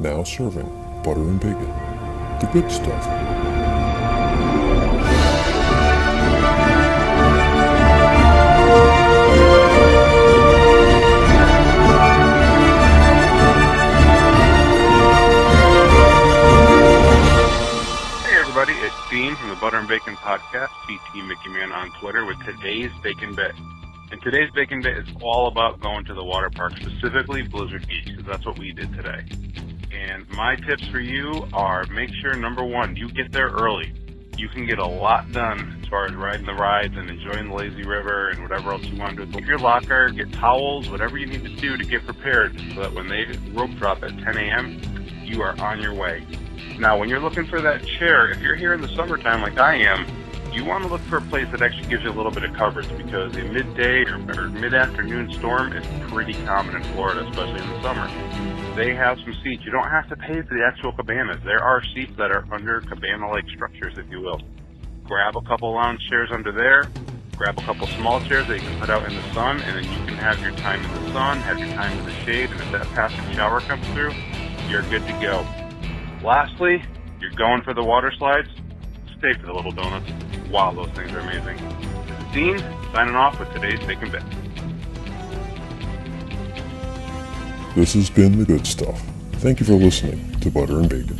Now serving butter and bacon. The good stuff. Hey everybody, it's Dean from the Butter and Bacon Podcast, CT Mickey Man on Twitter with today's Bacon Bit. And today's Bacon Bit is all about going to the water park, specifically Blizzard Beach, because that's what we did today. And my tips for you are make sure, number one, you get there early. You can get a lot done as far as riding the rides and enjoying the lazy river and whatever else you want to do. Get your locker, get towels, whatever you need to do to get prepared so that when they rope drop at 10 a.m., you are on your way. Now, when you're looking for that chair, if you're here in the summertime like I am, you want to look for a place that actually gives you a little bit of coverage because a midday or, or mid-afternoon storm is pretty common in Florida, especially in the summer. They have some seats. You don't have to pay for the actual cabanas. There are seats that are under cabana-like structures, if you will. Grab a couple lounge chairs under there. Grab a couple small chairs that you can put out in the sun, and then you can have your time in the sun, have your time in the shade, and if that passing shower comes through, you're good to go. Lastly, you're going for the water slides, stay for the little donuts. Wow, those things are amazing. Dean, signing off with today's Bacon Bit. This has been the good stuff. Thank you for listening to Butter and Bacon.